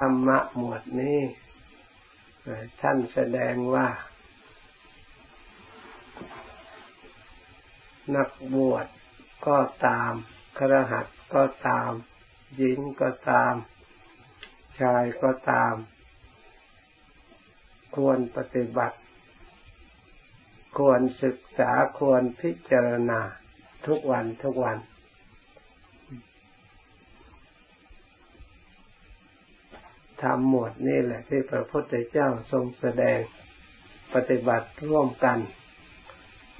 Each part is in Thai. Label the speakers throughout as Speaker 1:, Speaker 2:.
Speaker 1: ธรรมะหมวดนี้ท่านแสดงว่า นักบวชก็ตามครหัสก็ตาม หญิงก็ตาม ชายก็ตาม ควรปฏิบัติ ควรศึกษาควรพิจารณาทุกวันทุกวัน ธรรมหมวดนี่แหละที่พระพุทธเจ้าทรงแสดงปฏิบัติร่วมกัน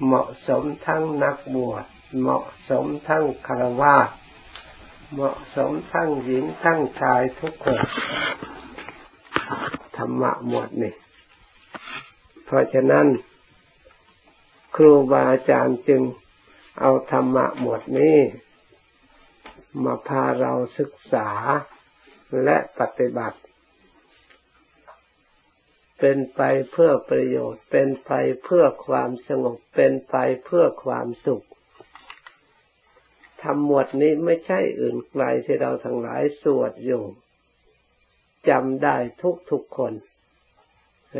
Speaker 1: เหมาะสมทั้งนักบวชเหมาะสมทั้งคารวะเหมาะสมทั้งหญิงทั้งชายทุกคนธรรมะหมวดนี่เพราะฉะนั้น ครูบาอาจารย์จึงเอาธรรมะหมวดนี้ มาพาเราศึกษา และปฏิบัติ เป็นไปเพื่อประโยชน์ เป็นไปเพื่อความสงบ เป็นไปเพื่อความสุขธรรมหมวดนี้ไม่ใช่อื่นไกลที่เราทั้งหลายสวดอยู่จำได้ทุกทุกคน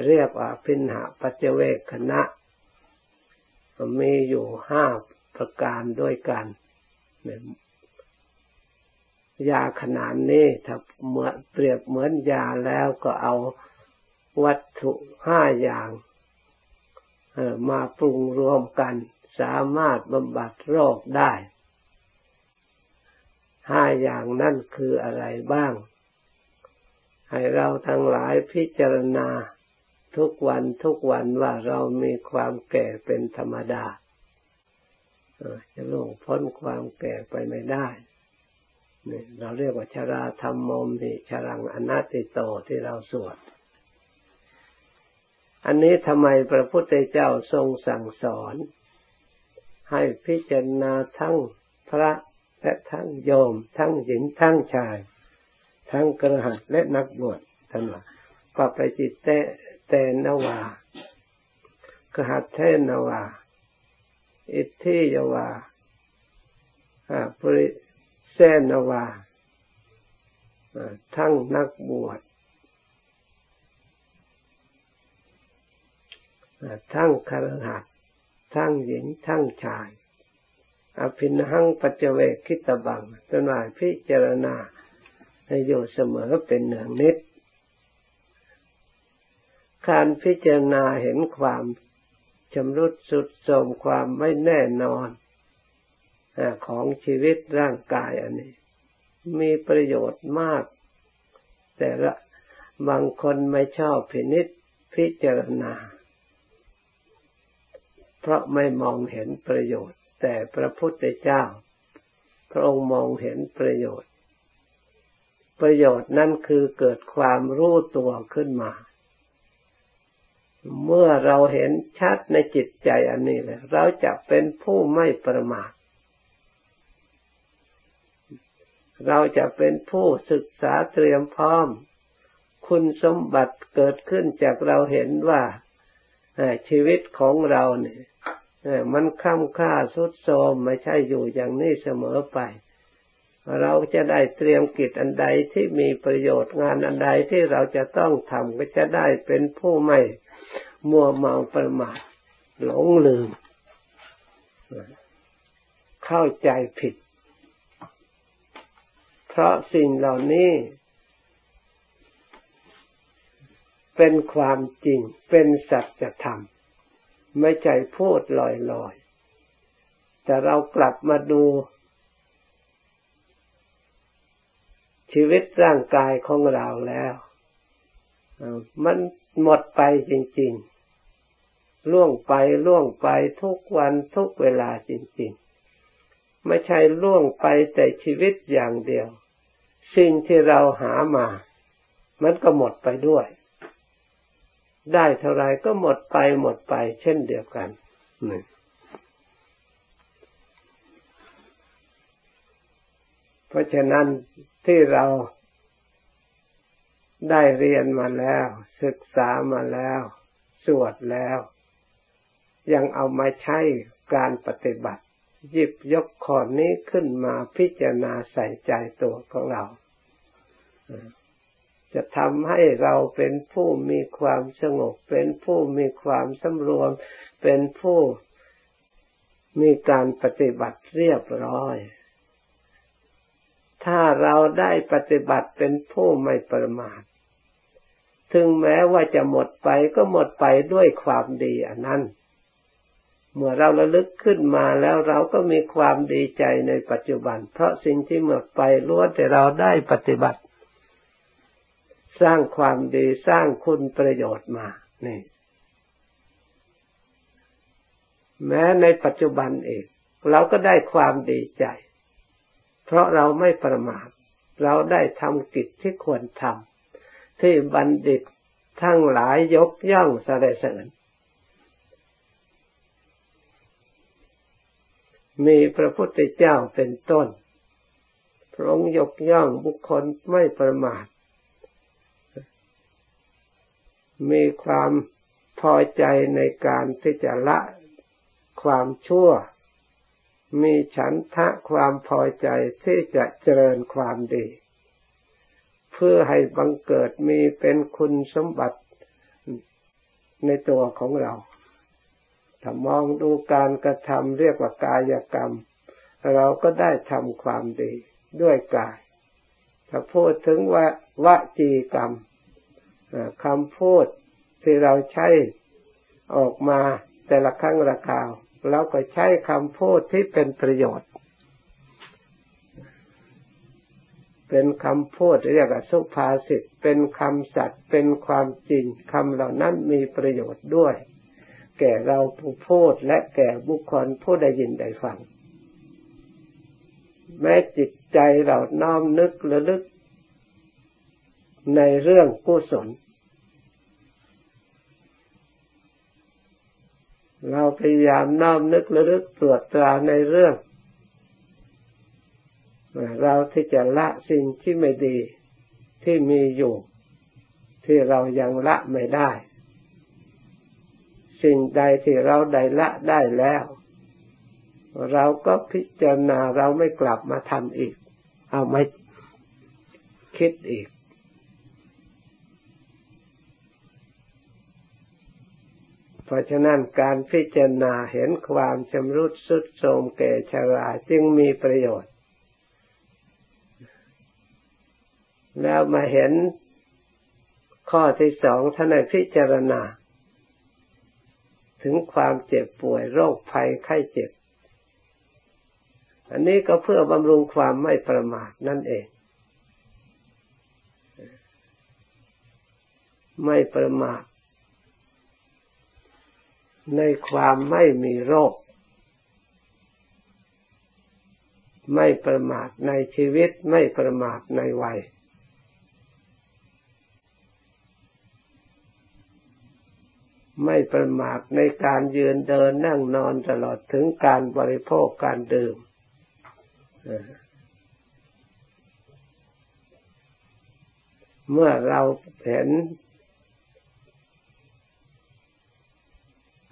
Speaker 1: เรียกว่าพินหาปัจเจเวกคณะ มีอยู่ห้าประการด้วยกัน ยาขนาดนี้ถ้าเมื่อเปรียบเหมือนยาแล้วก็เอาวัตถุห้าอย่างมาปรุงรวมกัน สามารถบำบัดโรคได้ห้าอย่างนั่นคืออะไรบ้าง ให้เราทั้งหลายพิจารณาทุกวันทุกวันว่าเรามีความแก่เป็นธรรมดาจะล่วงพ้นความแก่ไปไม่ได้ เราเรียกว่าชราธรรมโมมิชรังอนัตติโตที่เราสวด อันนี้ทำไมพระพุทธเจ้าทรงสั่งสอน ให้พิจารณาทั้งพระและทั้งโยม ทั้งหญิงทั้งชาย ทั้งกระหัตและนักบวชท่านว่าปไปจิตเตเตนวากระหัตเทนวา อิทธิยวาปริ เซนวาทั้งนักบวชทั้งคารหัสทั้งหญิงทั้งชาย อภินหังปัจเวกคิตบังจนว่าพิจารณาให้อยู่เสมอเป็นเนืองนิด การพิจารณาเห็นความชำรุดสุดโทมความไม่แน่นอน ของชีวิตร่างกายอันนี้ มีประโยชน์มาก แต่ละบางคนไม่ชอบพินิษพิจารณา เพราะไม่มองเห็นประโยชน์ แต่พระพุทธเจ้า พระองค์มองเห็นประโยชน์ ประโยชน์นั่นคือเกิดความรู้ตัวขึ้นมาเมื่อเราเห็นชัดในจิตใจอันนี้เลยเราจะเป็นผู้ไม่ประมาท เราจะเป็นผู้ศึกษาเตรียมพร้อม คุณสมบัติเกิดขึ้นจากเราเห็นว่าชีวิตของเราเนี่ยมันค้ำค่าสุดโทมไม่ใช่อยู่อย่างนี้เสมอไป เราจะได้เตรียมกิจอันใดที่มีประโยชน์งานอันใดที่เราจะต้องทำก็จะได้เป็นผู้ไม่มัวเมาประมาทหลงลืม เข้าใจผิด เพราะสิ่งเหล่านี้ เป็นความจริง เป็นสัจธรรม ไม่ใช่พูดลอยๆ แต่เรากลับมาดู ชีวิตร่างกายของเราแล้ว มันหมดไปจริง ๆล่วงไปล่วงไปทุกวันทุกเวลาจริง ๆ ไม่ใช่ล่วงไปแต่ชีวิตอย่างเดียว สิ่งที่เราหามา มันก็หมดไปด้วย ได้เท่าไรก็หมดไปหมดไป เช่นเดียวกันนี่เพราะฉะนั้นที่เราได้เรียนมาแล้ว ศึกษามาแล้ว สวดแล้ว ยังเอามาใช้การปฏิบัติ หยิบยกข้อนี้ขึ้นมาพิจารณาใส่ใจตัวของเรา จะทำให้เราเป็นผู้มีความสงบ เป็นผู้มีความสำรวม เป็นผู้มีการปฏิบัติเรียบร้อย ถ้าเราได้ปฏิบัติเป็นผู้ไม่ประมาท ถึงแม้ว่าจะหมดไปก็หมดไปด้วยความดีอันนั้น เมื่อเราระลึกขึ้นมาแล้วเราก็มีความดีใจในปัจจุบัน เพราะสิ่งที่หมดไปล้วนแต่เราได้ปฏิบัติ สร้างความดีสร้างคุณประโยชน์มา นี่ แม้ในปัจจุบันเองเราก็ได้ความดีใจ เพราะเราไม่ประมาทเราได้ทำกิจที่ควรทำที่บัณฑิตทั้งหลายยกย่องสรรเสริญ มีพระพุทธเจ้าเป็นต้น พระองค์ยกย่องบุคคลไม่ประมาท มีความพอใจในการที่จะละความชั่ว มีฉันทะความพอใจที่จะเจริญความดี เพื่อให้บังเกิดมีเป็นคุณสมบัติในตัวของเรา ถ้ามองดูการกระทำเรียกว่ากายกรรม เราก็ได้ทำความดีด้วยกาย ถ้าพูดถึงว่าวจีกรรมคำพูดที่เราใช้ออกมาแต่ละครั้งละคราวเราก็ใช้คำพูดที่เป็นประโยชน์ เป็นคำพูดเรียกว่าสุภาษิตเป็นคำสัตย์เป็นความจริงคำเหล่านั้นมีประโยชน์ด้วย แก่เราผู้พูดและแก่บุคคลผู้ได้ยินได้ฟัง แม้จิตใจเราน้อมนึกระลึก ในเรื่องกุศลเราพยายามน้อมนึกระลึกตรวจตราในเรื่อง เราที่จะละสิ่งที่ไม่ดีที่มีอยู่ ที่เรายังละไม่ได้ สิ่งใดที่เราได้ละได้แล้ว เราก็พิจารณาเราไม่กลับมาทำอีก เอาไม่คิดอีก เพราะฉะนั้นการพิจารณาเห็นความชำรุดสุดโทรมแก่ชราจึงมีประโยชน์ แล้วมาเห็นข้อที่สองท่านในพิจารณา ถึงความเจ็บป่วยโรคภัยไข้เจ็บ อันนี้ก็เพื่อบำรุงความไม่ประมาทนั่นเอง ไม่ประมาทในความไม่มีโรค ไม่ประมาทในชีวิตไม่ประมาทในวัย ไม่ประมาทในการยืนเดินนั่งนอนตลอดถึงการบริโภคการดื่มเมื่อเราเห็น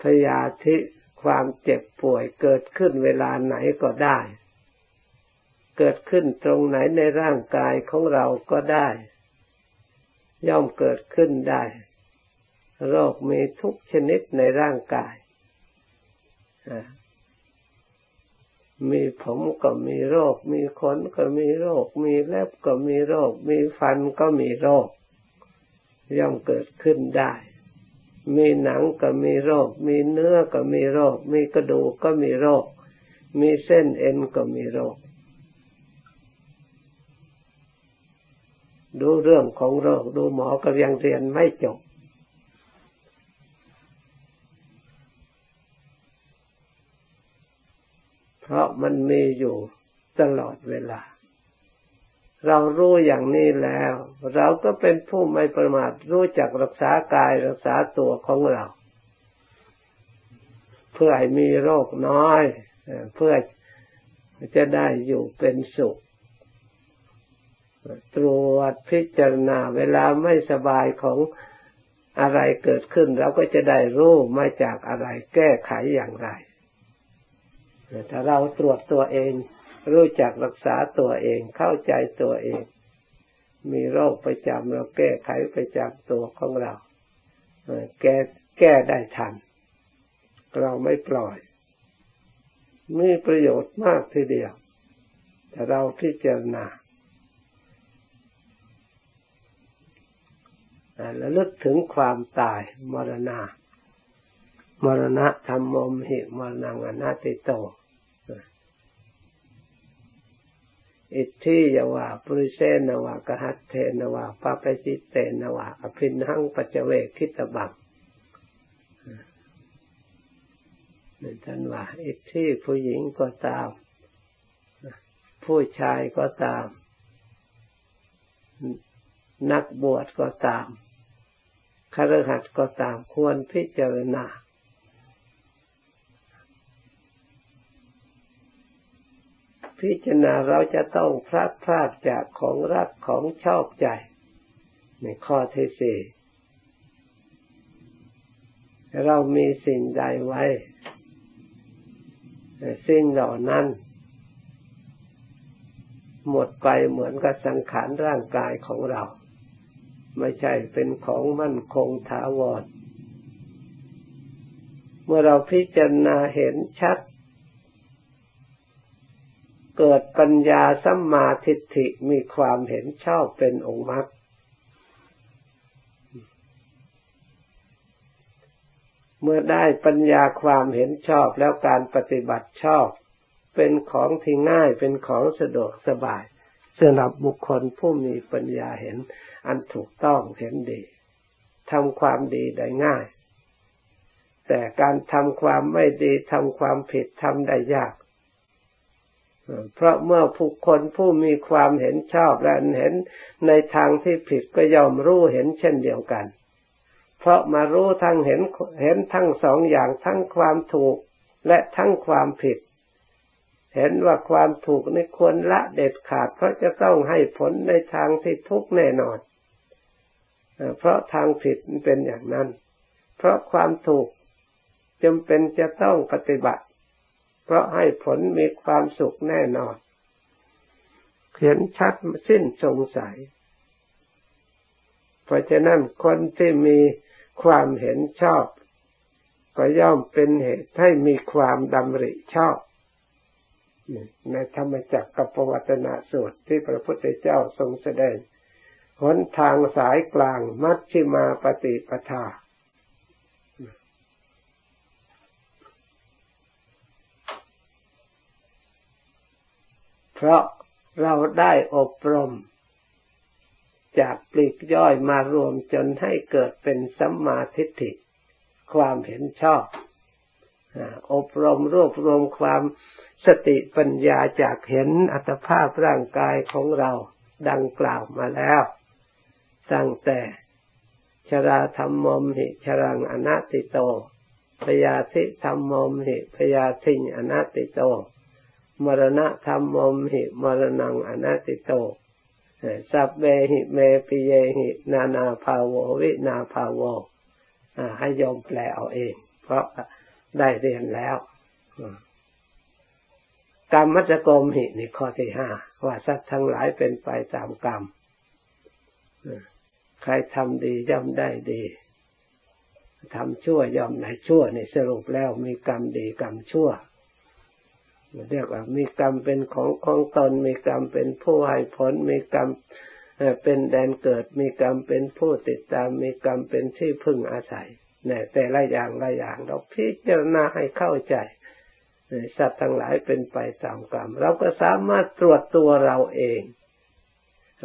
Speaker 1: พยาธิความเจ็บป่วยเกิดขึ้นเวลาไหนก็ได้ เกิดขึ้นตรงไหนในร่างกายของเราก็ได้ ย่อมเกิดขึ้นได้ โรคมีทุกชนิดในร่างกาย มีผมก็มีโรค มีขนก็มีโรค มีเล็บก็มีโรค มีฟันก็มีโรค ย่อมเกิดขึ้นได้ มีหนังก็มีโรค มีเนื้อก็มีโรค มีกระดูกก็มีโรค มีเส้นเอ็นก็มีโรคดูเรื่องของโรคดูหมอก็ยังเรียนไม่จบ เพราะมันมีอยู่ตลอดเวลา เรารู้อย่างนี้แล้ว เราก็เป็นผู้ไม่ประมาทรู้จักรักษากายรักษาตัวของเรา เพื่อให้มีโรคน้อย เพื่อจะได้อยู่เป็นสุขตรวจพิจารณาเวลาไม่สบายของอะไรเกิดขึ้น เราก็จะได้รู้มาจากอะไรแก้ไขอย่างไร ถ้าเราตรวจตัวเอง รู้จักรักษาตัวเอง เข้าใจตัวเอง มีโรคประจำเราแก้ไขประจำตัวของเราแก้แก้ได้ทัน เราไม่ปล่อย มีประโยชน์มากทีเดียว แต่เราพิจารณาแล้วลึกถึงความตายมรณะ มรณะธรรมมหิมรณังอนัติโตอิทธิยวาปุริเสนวากหัตเทนวาปะปจิตเตนวาอภินหังปัจเวคิตบังนี่ท่านว่าอิทธิผู้หญิงก็ตาม ผู้ชายก็ตาม นักบวชก็ตามคารหัสก็ตามควรพิจารณา พิจารณาเราจะต้องพลาดพลาดจากของรักของชอบใจ ในข้อที่สี่เรามีสิ่งใดไว้ สิ่งเหล่านั้น หมดไปเหมือนกับสังขารร่างกายของเรา ไม่ใช่เป็นของมั่นคงถาวร เมื่อเราพิจารณาเห็นชัด เกิดปัญญาสัมมาทิฏฐิมีความเห็นชอบเป็นองค์มรรคเมื่อได้ปัญญาความเห็นชอบแล้วการปฏิบัติชอบ เป็นของที่ง่ายเป็นของสะดวกสบายสำหรับบุคคลผู้มีปัญญาเห็น อันถูกต้องเห็นดีทำความดีได้ง่าย แต่การทำความไม่ดีทำความผิดทำได้ยาก เพราะเมื่อผู้คนผู้มีความเห็นชอบและเห็นในทางที่ผิดก็ยอมรู้เห็นเช่นเดียวกัน เพราะมารู้ทั้งเห็นเห็นทั้งสองอย่างทั้งความถูกและทั้งความผิด เห็นว่าความถูกในควรละเด็ดขาดเพราะจะต้องให้ผลในทางที่ทุกแน่นอน เพราะทางผิดมันเป็นอย่างนั้น เพราะความถูกจำเป็นจะต้องปฏิบัติ เพราะให้ผลมีความสุขแน่นอนเห็นชัดสิ้นสงสัย เพราะฉะนั้นคนที่มีความเห็นชอบ ก็ย่อมเป็นเหตุให้มีความดำริชอบในธรรมจักรกับปวัตนาสูตรที่พระพุทธเจ้าทรงแสดงหนทางสายกลางมัชชิมาปฏิปทา เพราะเราได้อบรม จากปลีกย่อยมารวมจนให้เกิดเป็นสัมมาทิฏฐิความเห็นชอบ อบรมรวบรวมความสติปัญญาจากเห็นอัตภาพร่างกายของเราดังกล่าวมาแล้วตั้งแต่ชราธรรมมหิชรังอนัติโตพยาธิธรรมมหิพยาธิอนัติโต มรณะธรรมมมหิมรณังอนัติโตสัพเบหิเมปิเยหินานาภาโววินาภาโวให้ยอมแปลเอาเอง เพราะได้เรียนแล้วกรรมมัจกรมหินี่ข้อที่ห้าว่าสัตว์ทั้งหลายเป็นไปตามกรรมใครทำดีย่อมได้ดีทำชั่วย่อมได้ชั่วในสรุปแล้วมีกรรมดีกรรมชั่ว เรียกว่ามีกรรมเป็นของของตน มีกรรมเป็นผู้ให้ผล มีกรรมเป็นแดนเกิด มีกรรมเป็นผู้ติดตาม มีกรรมเป็นที่พึ่งอาศัยเนี่ยแต่ละอย่างละอย่างเราพิจารณาให้เข้าใจสัตว์ทั้งหลายเป็นไปตามกรรม เราก็สามารถตรวจตัวเราเอง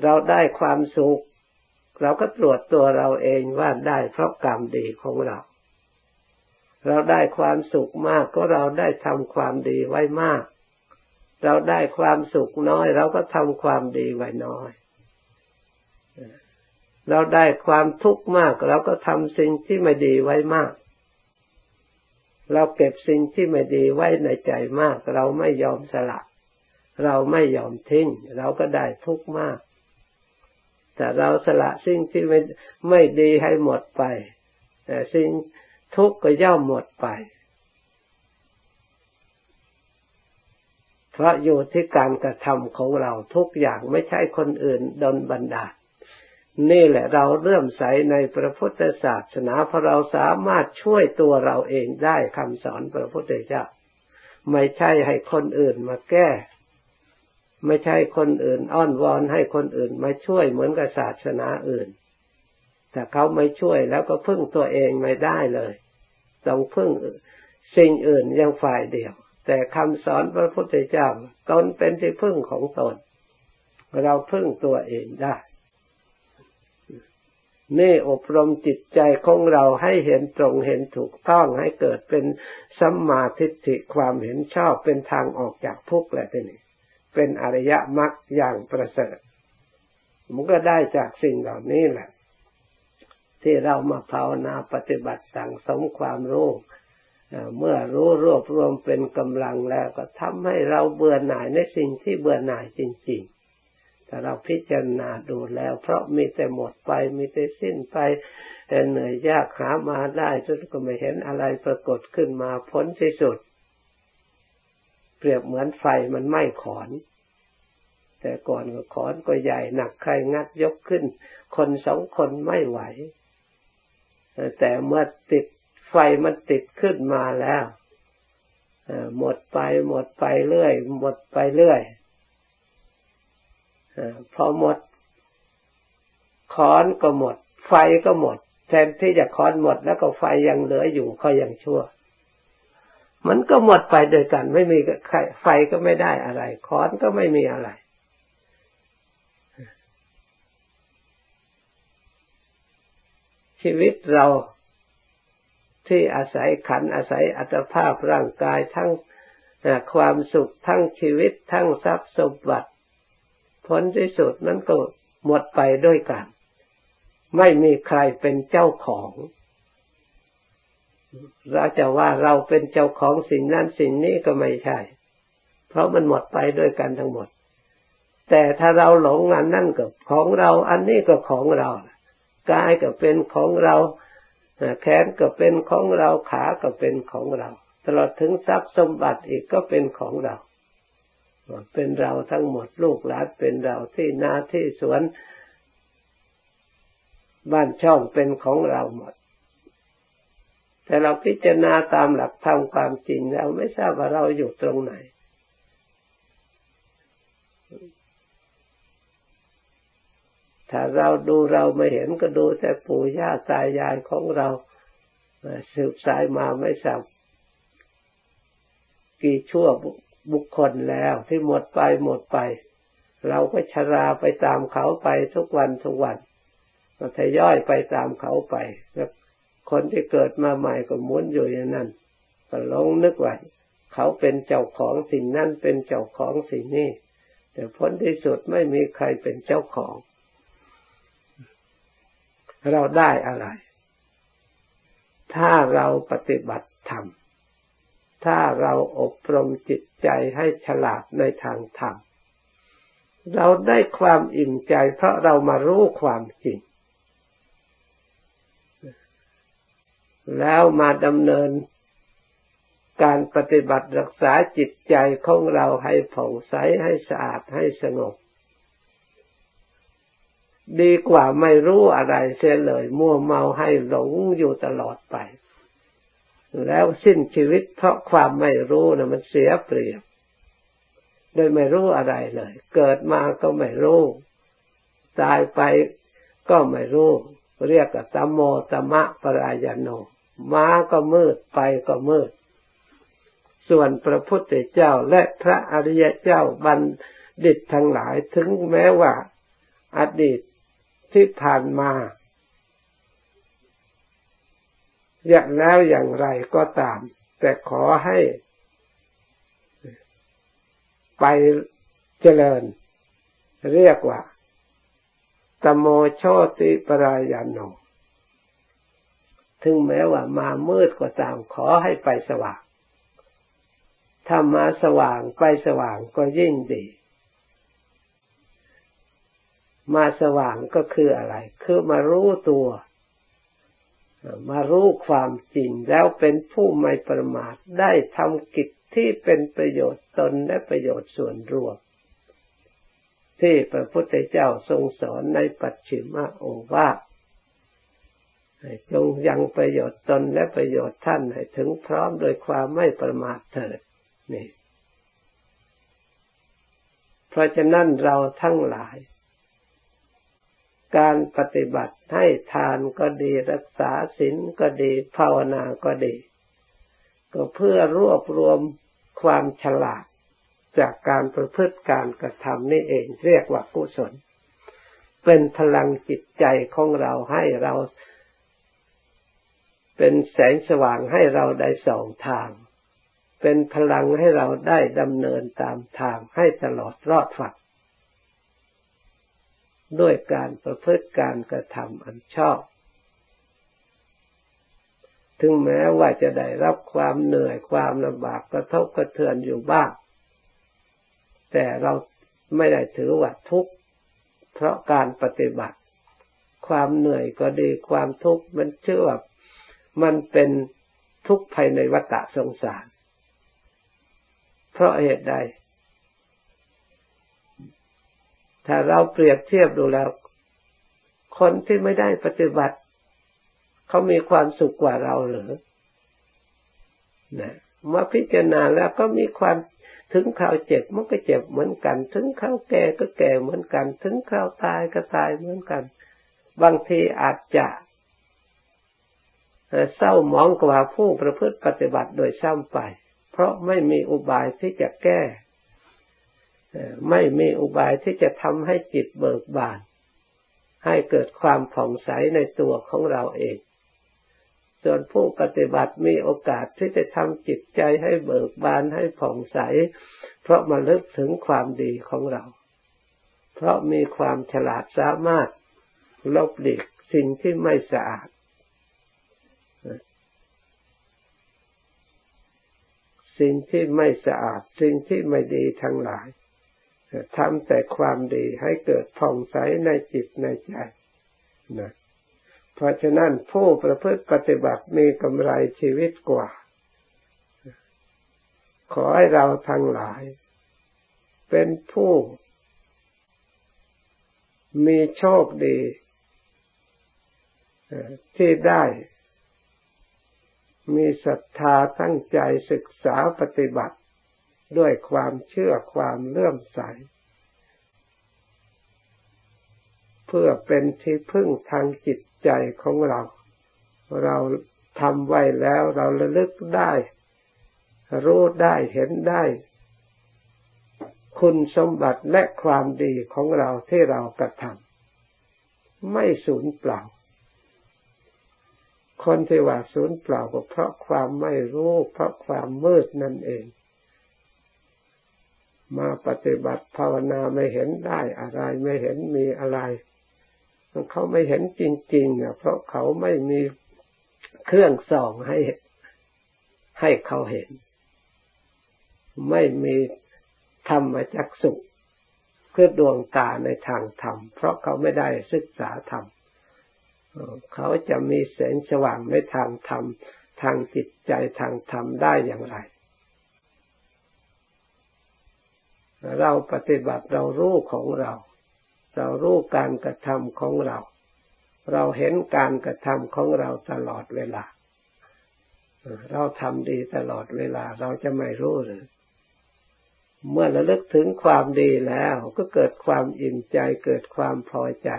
Speaker 1: เราได้ความสุข เราก็ตรวจตัวเราเองว่าได้เพราะกรรมดีของเรา เราได้ความสุขมากก็เราได้ทำความดีไว้มาก เราได้ความสุขน้อย เราก็ทำความดีไว้น้อย เราได้ความทุกข์มาก เราก็ทำสิ่งที่ไม่ดีไว้มาก เราเก็บสิ่งที่ไม่ดีไว้ในใจมาก เราไม่ยอมสละเราไม่ยอมทิ้ง เราก็ได้ทุกข์มาก แต่เราสละสิ่งที่ไม่ไม่ดีให้หมดไป แต่สิ่ง ทุกข์ก็ย่อมหมดไป เพราะอยู่ที่การกระทำของเราทุกอย่างไม่ใช่คนอื่นดนบันดาลนี่แหละเราเริ่มใสในพระพุทธศาสนาเพราะเราสามารถช่วยตัวเราเองได้คำสอนพระพุทธเจ้า ไม่ใช่ให้คนอื่นมาแก้ ไม่ใช่คนอื่นอ้อนวอนให้คนอื่นมาช่วยเหมือนกับศาสนาอื่น แต่เขาไม่ช่วยแล้วก็พึ่งตัวเองไม่ได้เลย ต้องพึ่งสิ่งอื่นยังฝ่ายเดียว แต่คำสอนพระพุทธเจ้าตนเป็นที่พึ่งของตน เราพึ่งตัวเองได้ นี่อบรมจิตใจของเราให้เห็นตรงเห็นถูกต้องให้เกิดเป็นสัมมาทิฏฐิความเห็นชอบเป็นทางออกจากทุกข์แหละทีนี้เป็นอริยมรรคอย่างประเสริฐมันก็ได้จากสิ่งเหล่านี้แหละ ที่เรามาภาวนาปฏิบัติสั่งสมความรู้เมื่อรู้รวบรวมเป็นกำลังแล้วก็ทำให้เราเบื่อหน่ายในสิ่งที่เบื่อหน่ายจริงๆแต่เราพิจารณาดูแล้ว เพราะมีแต่หมดไปมีแต่สิ้นไปเหนื่อยยากหามาได้จนก็ไม่เห็นอะไรปรากฏขึ้นมาพ้นที่สุด เปรียบเหมือนไฟมันไหม้ขอน แต่ก่อนก็ขอนก็ใหญ่หนักใครงัดยกขึ้น คนสองคนไม่ไหว แต่เมื่อติดไฟมันติดขึ้นมาแล้วหมดไปหมดไปเรื่อย หมดไปเรื่อยพอหมดค้อนก็หมด ไฟก็หมด แทนที่จะค้อนหมดแล้วก็ไฟยังเหลืออยู่ก็ยังชั่ว มันก็หมดไปโดยกัน ไม่มีไฟก็ไม่ได้อะไรค้อนก็ไม่มีอะไร ชีวิตเราที่อาศัยขันอาศัยอัตภาพร่างกายทั้งความสุขทั้งชีวิตทั้งทรัพย์สมบัติผลที่สุดนั้นก็หมดไปด้วยกัน ไม่มีใครเป็นเจ้าของ เราจะว่าเราเป็นเจ้าของสิ่งนั้นสิ่งนี้ก็ไม่ใช่ เพราะมันหมดไปด้วยกันทั้งหมด แต่ถ้าเราหลงอันนั่นก็ของเรา อันนี้ก็ของเรา กายก็เป็นของเราแขนก็เป็นของเราขาก็เป็นของเรา ตลอดถึงทรัพย์สมบัติอีกก็เป็นของเรา เป็นเราทั้งหมดลูกหลานเป็นเราที่นาที่สวน บ้านช่องเป็นของเราหมด แต่เราพิจารณาตามหลักธรรมความจริงเราไม่ทราบว่าเราอยู่ตรงไหน ถ้าเราดูเราไม่เห็นก็ดูแต่ปู่ย่าตายายของเราสืบสายมาไม่ทราบกี่ชั่วบุคคลแล้วที่หมดไปหมดไป เราก็ชราไปตามเขาไปทุกวันทุกวันก็ทยอยไปตามเขาไปแล้วคนที่เกิดมาใหม่ก็มุนอยู่อย่างนั้นก็ลงนึกว่าเขาเป็นเจ้าของสิ่งนั้นเป็นเจ้าของสิ่งนี้แต่ผลที่สุดไม่มีใครเป็นเจ้าของ เราได้อะไร ถ้าเราปฏิบัติธรรม ถ้าเราอบรมจิตใจให้ฉลาดในทางธรรม เราได้ความอิ่มใจ เพราะเรามารู้ความจริง แล้วมาดำเนินการปฏิบัติรักษาจิตใจของเราให้ผ่องใสให้สะอาดให้สงบ ดีกว่าไม่รู้อะไรเสียเลย มัวเมาให้หลงอยู่ตลอดไป แล้วสิ้นชีวิตเพราะความไม่รู้นะมันเสียเปรียบ โดยไม่รู้อะไรเลย เกิดมาก็ไม่รู้ ตายไปก็ไม่รู้ เรียกว่าตโมตมะปรายโนมาก็มืดไปก็มืด ส่วนพระพุทธเจ้าและพระอริยเจ้าบัณฑิตทั้งหลายถึงแม้ว่าอดีต ที่ผ่านมา อย่างแล้วอย่างไรก็ตาม แต่ขอให้ ไปเจริญ เรียกว่าตโมโชติปรายานโนถึงแม้ว่ามามืดก็ตามขอให้ไปสว่าง ถ้ามาสว่างไปสว่างก็ยิ่งดี มาสว่างก็คืออะไร คือมารู้ตัว มารู้ความจริงแล้วเป็นผู้ไม่ประมาทได้ทำกิจที่เป็นประโยชน์ตนและประโยชน์ส่วนรวม ที่พระพุทธเจ้าทรงสอนในปัจฉิมโอวาทจงยังประโยชน์ตนและประโยชน์ท่านให้ถึงพร้อมโดยความไม่ประมาทเถิดนี่ เพราะฉะนั้นเราทั้งหลาย การปฏิบัติให้ทานก็ดีรักษาศีลก็ดีภาวนาก็ดี ก็เพื่อรวบรวมความฉลาดจากการประพฤติการกระทำนี่เองเรียกว่ากุศล เป็นพลังจิตใจของเราให้เรา เป็นแสงสว่างให้เราได้สองทาง เป็นพลังให้เราได้ดำเนินตามทางให้ตลอดรอดฝัก ด้วยการประพฤติการกระทำอันชอบ ถึงแม้ว่าจะได้รับความเหนื่อยความลำบากกระทบกระเทือนอยู่บ้าง แต่เราไม่ได้ถือว่าทุกข์เพราะการปฏิบัติ ความเหนื่อยก็ดีความทุกข์มันเชื่อมันเป็นทุกข์ภายในวัฏสงสาร เพราะเหตุใด ถ้าเราเปรียบเทียบดูแล้ว คนที่ไม่ได้ปฏิบัติ เขามีความสุขกว่าเราหรือนะมาพิจารณาแล้วก็มีความถึงข่าวเจ็บมันก็เจ็บเหมือนกัน ถึงข่าวแก่ก็แก่เหมือนกัน ถึงข่าวตายก็ตายเหมือนกัน บางทีอาจจะเศร้าหมองกว่าผู้ประพฤติปฏิบัติโดยซ้ำไป เพราะไม่มีอุบายที่จะแก้ ไม่มีอุบายที่จะทำให้จิตเบิกบาน ให้เกิดความผ่องใสในตัวของเราเอง ส่วนผู้ปฏิบัติมีโอกาสที่จะทำจิตใจให้เบิกบานให้ผ่องใส เพราะมาลึกถึงความดีของเรา เพราะมีความฉลาดสามารถลบหลีกสิ่งที่ไม่สะอาดสิ่งที่ไม่สะอาดสิ่งที่ไม่ดีทั้งหลาย ทำแต่ความดีให้เกิดผ่องใสในจิตในใจนะเพราะฉะนั้นผู้ประพฤติปฏิบัติมีกำไรชีวิตกว่า ขอให้เราทั้งหลาย เป็นผู้ มีโชคดีที่ได้มีศรัทธาตั้งใจศึกษาปฏิบัติ ด้วยความเชื่อความเลื่อมใส เพื่อเป็นที่พึ่งทางจิตใจของเรา เราทำไว้แล้วเราระลึกได้ รู้ได้เห็นได้ คุณสมบัติและความดีของเราที่เรากระทำไม่สูญเปล่า คนที่ว่าศูนย์เปล่าก็เพราะความไม่รู้ เพราะความมืดนั่นเอง มาปฏิบัติภาวนาไม่เห็นได้อะไรไม่เห็นมีอะไรเขาไม่เห็นจริงๆอะเพราะเขาไม่มีเครื่องส่องให้ให้เขาเห็น ไม่มีธรรมจักสุคือดวงตาในทางธรรม เพราะเขาไม่ได้ศึกษาธรรมเขาจะมีแสงสว่างในทางธรรม ทางจิตใจทางธรรมได้อย่างไร เราปฏิบัติเรารู้ของเรา เรารู้การกระทำของเรา เราเห็นการกระทำของเราตลอดเวลา เราทำดีตลอดเวลาเราจะไม่รู้หรือเมื่อระลึกถึงความดีแล้วก็เกิดความอิ่มใจเกิดความพอใจ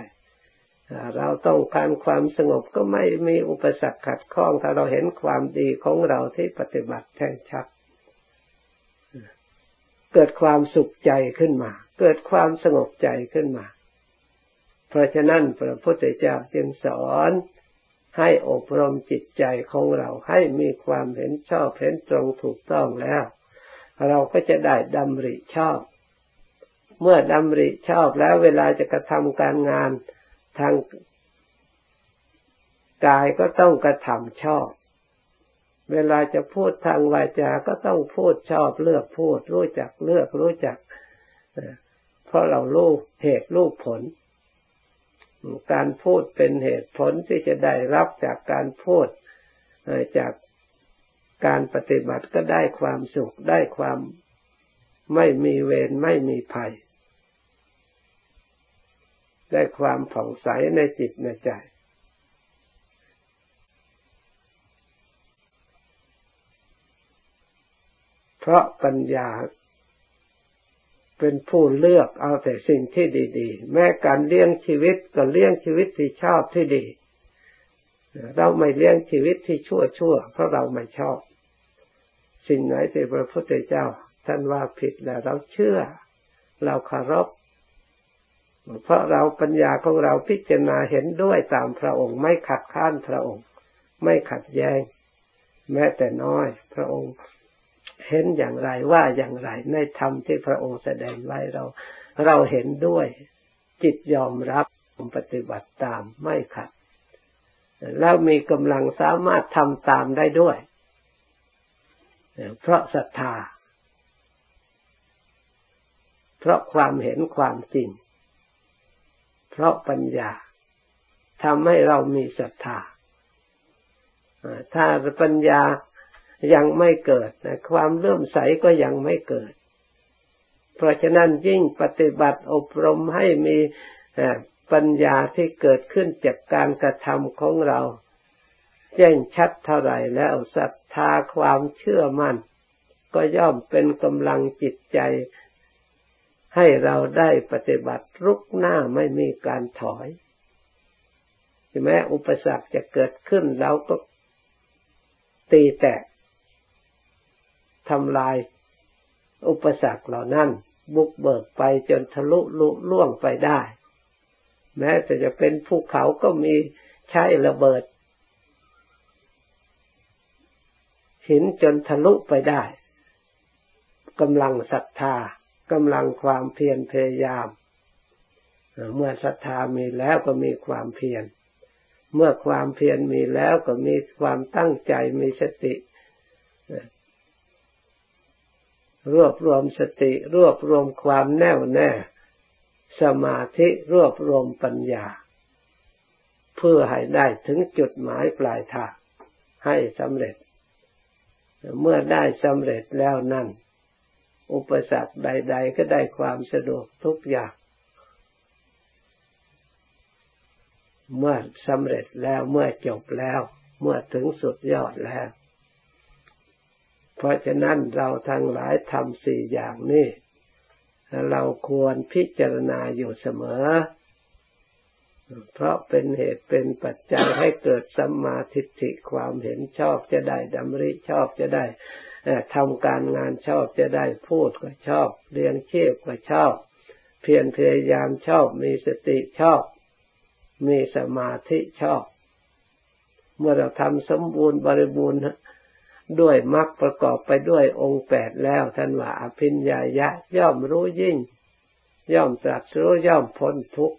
Speaker 1: เราต้องการความสงบก็ไม่มีอุปสรรคขัดข้องถ้าเราเห็นความดีของเราที่ปฏิบัติแท่งชัด เกิดความสุขใจขึ้นมา เกิดความสงบใจขึ้นมา เพราะฉะนั้นพระพุทธเจ้าจึงสอนให้อบรมจิตใจของเราให้มีความเห็นชอบเห็นตรงถูกต้องแล้ว เราก็จะได้ดำริชอบ เมื่อดำริชอบแล้วเวลาจะกระทำการงานทางกายก็ต้องกระทำชอบ เวลาจะพูดทางวาจาก็ต้องพูดชอบเลือกพูด รู้จักเลือกรู้จักเพราะเราลูกเหตุลูกผล การพูดเป็นเหตุผลที่จะได้รับจากการพูดจากการปฏิบัติก็ได้ความสุขได้ความไม่มีเวรไม่มีภัย ได้ความผ่องใสในจิตในใจ เพราะปัญญาเป็นผู้เลือกเอาแต่สิ่งที่ดี ๆ แม้การเลี้ยงชีวิตก็เลี้ยงชีวิตที่ชอบที่ดี เราไม่เลี้ยงชีวิตที่ชั่วชั่วเพราะเราไม่ชอบ สิ่งไหนที่พระพุทธเจ้า ท่านว่าผิดแล้วเราเชื่อ เราคารพเพราะเราปัญญาของเราพิจารณาเห็นด้วยตามพระองค์ ไม่ขัดข้านพระองค์ ไม่ขัดแย้ง แม้แต่น้อย พระองค์ เห็นอย่างไรว่าอย่างไรในธรรมที่พระองค์แสดงไว้เรา เราเห็นด้วย จิตยอมรับปฏิบัติตามไม่ขัด แล้วมีกำลังสามารถทำตามได้ด้วย เพราะศรัทธา เพราะความเห็นความจริง เพราะปัญญาทำให้เรามีศรัทธาถ้าปัญญา ยังไม่เกิดนะความเลื่อมใสก็ยังไม่เกิด เพราะฉะนั้นยิ่งปฏิบัติอบรมให้มีปัญญาที่เกิดขึ้นจากการกระทำของเรา แจ้งชัดเท่าไหร่แล้วศรัทธาความเชื่อมัน่น ก็ย่อมเป็นกำลังจิตใจ ให้เราได้ปฏิบัติรุกหน้าไม่มีการถอยใช่ไหมอุปสรรคจะเกิดขึ้นเราก็ตีแตก ทำลายอุปสรรคเหล่านั้น บุกเบิกไปจนทะลุลุล่วงไปได้ แม้แต่จะเป็นภูเขาก็มีใช้ระเบิด หินจนทะลุไปได้กำลังศรัทธากำลังความเพียรพยายาม เมื่อศรัทธามีแล้วก็มีความเพียรเมื่อความเพียรมีแล้วก็มีความตั้งใจมีสติ รวบรวมสติ รวบรวมความแน่วแน่ สมาธิรวบรวมปัญญา เพื่อให้ได้ถึงจุดหมายปลายทางให้สำเร็จ เมื่อได้สำเร็จแล้วนั่น อุปสรรคใด ๆ ก็ได้ความสะดวกทุกอย่าง เมื่อสำเร็จแล้วเมื่อจบแล้ว เมื่อถึงสุดยอดแล้ว เพราะฉะนั้นเราทั้งหลายทำสี่อย่างนี้เราควรพิจารณาอยู่เสมอ เพราะเป็นเหตุเป็นปัจจัยให้เกิดสัมมาทิฏฐิความเห็นชอบจะได้ดำริชอบจะได้ทำการงานชอบจะได้พูดก็ชอบเรียนเชีพก็ชอบ เพียรพยายามชอบมีสติชอบ มีสมาธิชอบ เมื่อเราทำสมบูรณ์บริบูรณ์ ด้วยมรรคประกอบไปด้วยองค์แปดแล้วท่านว่าอภิญญายะ ย่อมรู้ยิ่ง ย่อมตรัสรู้ย่อมพ้นทุกข์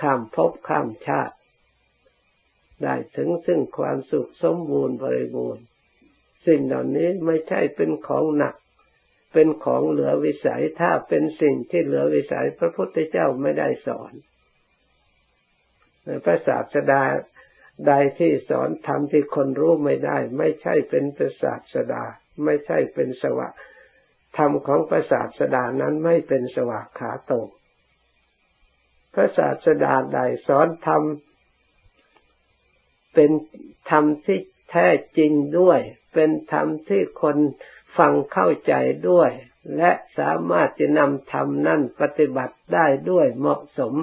Speaker 1: ข้ามภพข้ามชาติ ได้ถึงซึ่งความสุขสมบูรณ์บริบูรณ์ สิ่งเหล่านี้ไม่ใช่เป็นของหนัก เป็นของเหลือวิสัยถ้าเป็นสิ่งที่เหลือวิสัยพระพุทธเจ้าไม่ได้สอนพระศาสดา ใดที่สอนธรรมที่คนรู้ไม่ได้ ไม่ใช่เป็นประสาทสดา ไม่ใช่เป็นสวะธรรมของประสาทสดานั้นไม่เป็นสวะขาโตพระศาสดาใดสอนธรรมเป็นธรรมที่แท้จริงด้วย เป็นธรรมที่คนฟังเข้าใจด้วย และสามารถจะนำธรรมนั่นปฏิบัติได้ด้วยเหมาะสม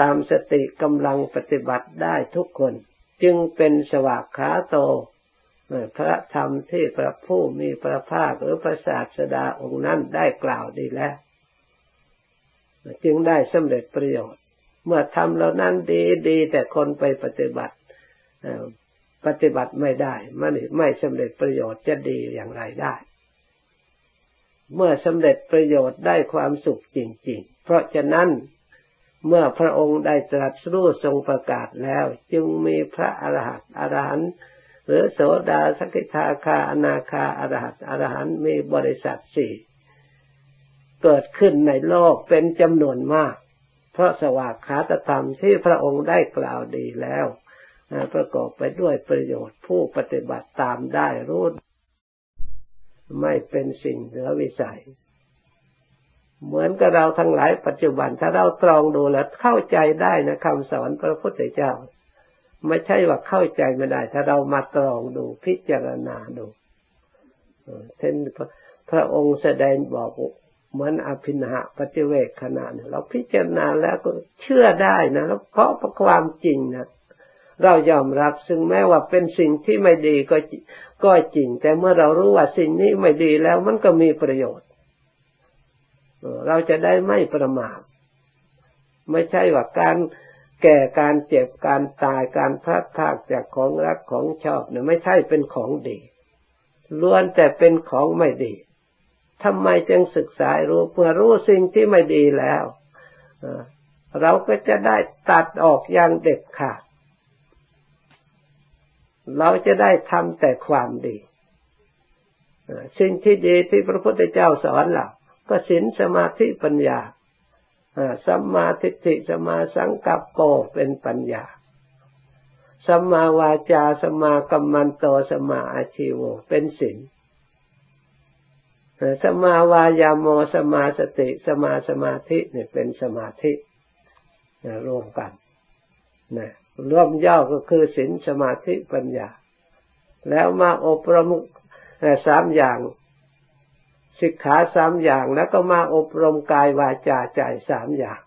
Speaker 1: ตามสติกำลังปฏิบัติได้ทุกคน จึงเป็นสวากขาโต พระธรรมที่พระผู้มีพระภาคหรือพระศาสดาองค์นั้นได้กล่าวดีแล้ว จึงได้สำเร็จประโยชน์ เมื่อทำเหล่านั้นดีดี แต่คนไปปฏิบัติปฏิบัติไม่ได้ไม่ไม่สำเร็จประโยชน์จะดีอย่างไรได้ เมื่อสำเร็จประโยชน์ได้ความสุขจริง ๆ เพราะฉะนั้น เมื่อพระองค์ได้ตรัสรู้ทรงประกาศแล้ว จึงมีพระอรหันต์อรหันต์หรือโสดาสกิทาคาอนาคาอรหันต์อรหันต์มีบริษัทสี่เกิดขึ้นในโลกเป็นจำนวนมาก เพราะสวากขาตธรรมที่พระองค์ได้กล่าวดีแล้ว ประกอบไปด้วยประโยชน์ผู้ปฏิบัติตามได้รู้ไม่เป็นสิ่งเหนือวิสัย เหมือนกับเราทั้งหลายปัจจุบัน ถ้าเราตรองดูแล้วเข้าใจได้นะคำสอนพระพุทธเจ้า ไม่ใช่ว่าเข้าใจไม่ได้ ถ้าเรามาตรองดูพิจารณาดูเช่นพระองค์แสดงบอกเหมือนอภินาปฏิเวกขณะเนี่ยเราพิจารณาแล้วก็เชื่อได้นะแล้วเพราะความจริงนะเรายอมรับซึ่งแม้ว่าเป็นสิ่งที่ไม่ดีก็ก็จริง แต่เมื่อเรารู้ว่าสิ่งนี้ไม่ดีแล้วมันก็มีประโยชน์ เราจะได้ไม่ประมาทไม่ใช่ว่าการแก่การเจ็บการตายการพลัดพรากจากของรักของชอบเนี่ยไม่ใช่เป็นของดีล้วนแต่เป็นของไม่ดีทำไมจึงศึกษารู้เพื่อรู้สิ่งที่ไม่ดีแล้วเราก็จะได้ตัดออกอย่างเด็ดขาดเราจะได้ทำแต่ความดีสิ่งที่ดีที่พระพุทธเจ้าสอนเรา ก็ศีลสมาธิปัญญาสัมมาทิฏฐิสัมมาสังกัปโปเป็นปัญญาสัมมาวาจาสัมมากัมมันโตสัมมาอาชีโวเป็นศีลสมาวายาโมสมาสติสมาสมาธิเนี่ยเป็นสมาธิรวมกันนะรวมย่อก็คือศีลสมาธิปัญญา แล้วมาอบรมสามอย่าง สิกขาสามอย่างแล้วก็มาอบรมกายวาจาใจสามอย่าง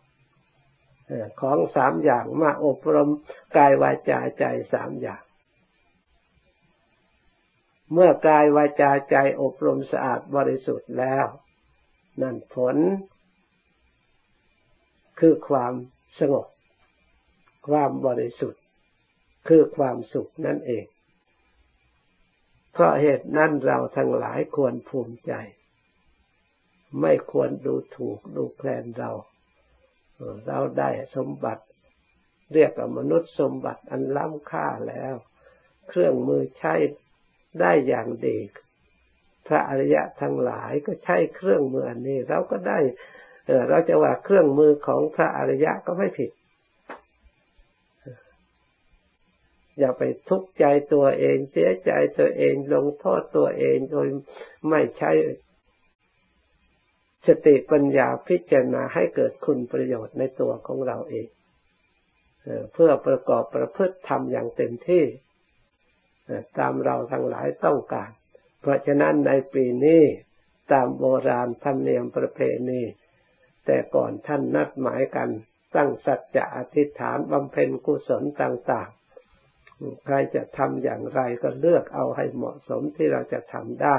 Speaker 1: ของสามอย่างมาอบรมกายวาจาใจสามอย่าง เมื่อกายวาจาใจอบรมสะอาดบริสุทธิ์แล้ว นั่นผล คือความสงบ ความบริสุทธิ์ คือความสุขนั่นเอง เพราะเหตุนั้นเราทั้งหลายควรภูมิใจ ไม่ควรดูถูกดูแคลนเรา เราได้สมบัติ เรียกว่ามนุษย์สมบัติอันล้ำค่าแล้ว เครื่องมือใช้ได้อย่างดีพระอริยะทั้งหลายก็ใช้เครื่องมืออันนี้ เราก็ได้เออเราจะว่าเครื่องมือของพระอริยะก็ไม่ผิด อย่าไปทุกข์ใจตัวเอง เสียใจตัวเองลงโทษตัวเองโดยไม่ใช้ สติปัญญาพิจารณาให้เกิดคุณประโยชน์ในตัวของเราเองเพื่อประกอบประพฤติธรรมอย่างเต็มที่ตามเราทั้งหลายต้องการ เพราะฉะนั้นในปีนี้ตามโบราณธรรมเนียมประเพณี แต่ก่อนท่านนัดหมายกันตั้งสัจจะอธิษฐานบำเพ็ญกุศลต่างๆ ใครจะทำอย่างไรก็เลือกเอาให้เหมาะสมที่เราจะทำได้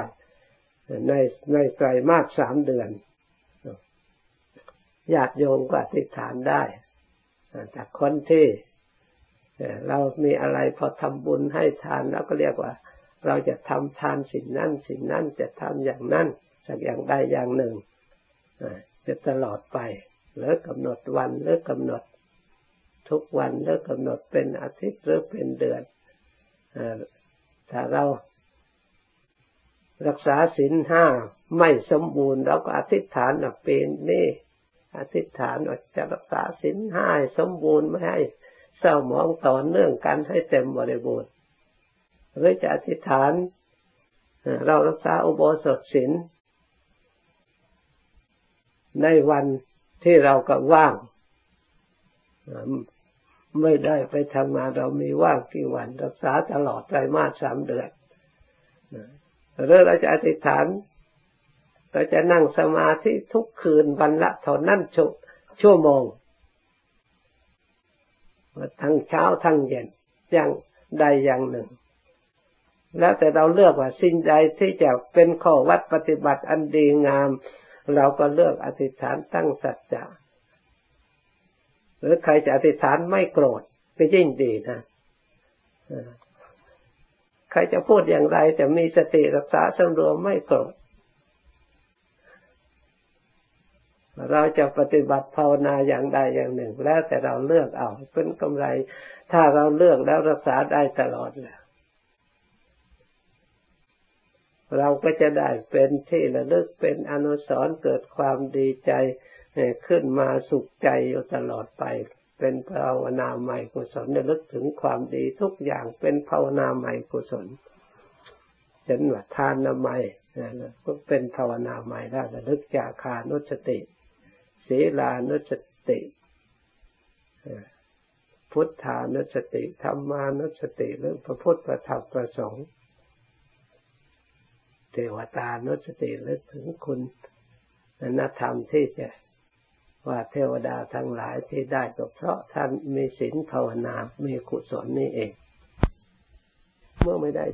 Speaker 1: ในในไตรมาสสามเดือน ญาติโยมก็อธิษฐานได้จากคนที่เรามีอะไรพอทำบุญให้ทานแล้วก็เรียกว่า เราจะทำทานสิ่งนั้นสิ่งนั้นจะทำอย่างนั้นสักอย่างใดอย่างหนึ่งจะตลอดไปหรือกำหนดวันหรือกำหนดทุกวันหรือกำหนดเป็นอาทิตย์หรือเป็นเดือนถ้าเรารักษาศีลห้าไม่สมบูรณ์เราก็อธิษฐานเป็นนี่ อธิษฐานว่าจะรักษาศีลห้าสมบูรณ์ไม่ให้เศร้าหมองต่อเนื่องกันให้เต็มบริบูรณ์หรือจะอธิษฐาน เรารักษาอุโบสถศีลในวันที่เราก็ว่าง ไม่ได้ไปทำงานเรามีว่างกี่วัน รักษาตลอดไตรมาสสามเดือนหรือเราจะอธิษฐาน เราจะนั่งสมาธิทุกคืนวันละเท่านั้นชั่วโมงทั้งเช้าทั้งเย็นอย่างใดอย่างหนึ่ง แล้วแต่เราเลือกว่าสิ่งใดที่จะเป็นข้อวัดปฏิบัติอันดีงาม เราก็เลือกอธิษฐานตั้งสัจจะหรือใครจะอธิษฐานไม่โกรธก็ยิ่งดีนะใครจะพูดอย่างไรจะมีสติรักษาสำรวมไม่โกรธ เราจะปฏิบัติภาวนาอย่างใดอย่างหนึ่ง แล้วแต่เราเลือกเอาเป็นกำไร ถ้าเราเลือกแล้วรักษาได้ตลอดแหละเราก็จะได้เป็นที่ระลึกเป็นอนุสรณ์เกิดความดีใจขึ้นมาสุขใจอยู่ตลอดไป เป็นภาวนาใหม่กุศลระลึกถึงความดีทุกอย่างเป็นภาวนาใหม่กุศลเช่นว่าทานนามัยก็เป็นภาวนาใหม่ได้ระลึกจากคานุสติ ลานุสติพุทธานุสติธรรมานุสติหรือพระพุทธประธรรมประสงค์เทวตานุสติลึกถึงคุณนธรรมที่จะว่าเทวดาทั้งหลายที่ได้ก็เพราะท่านมีศีลภาวนา มีกุศลนี่เอง เมื่อไม่ได้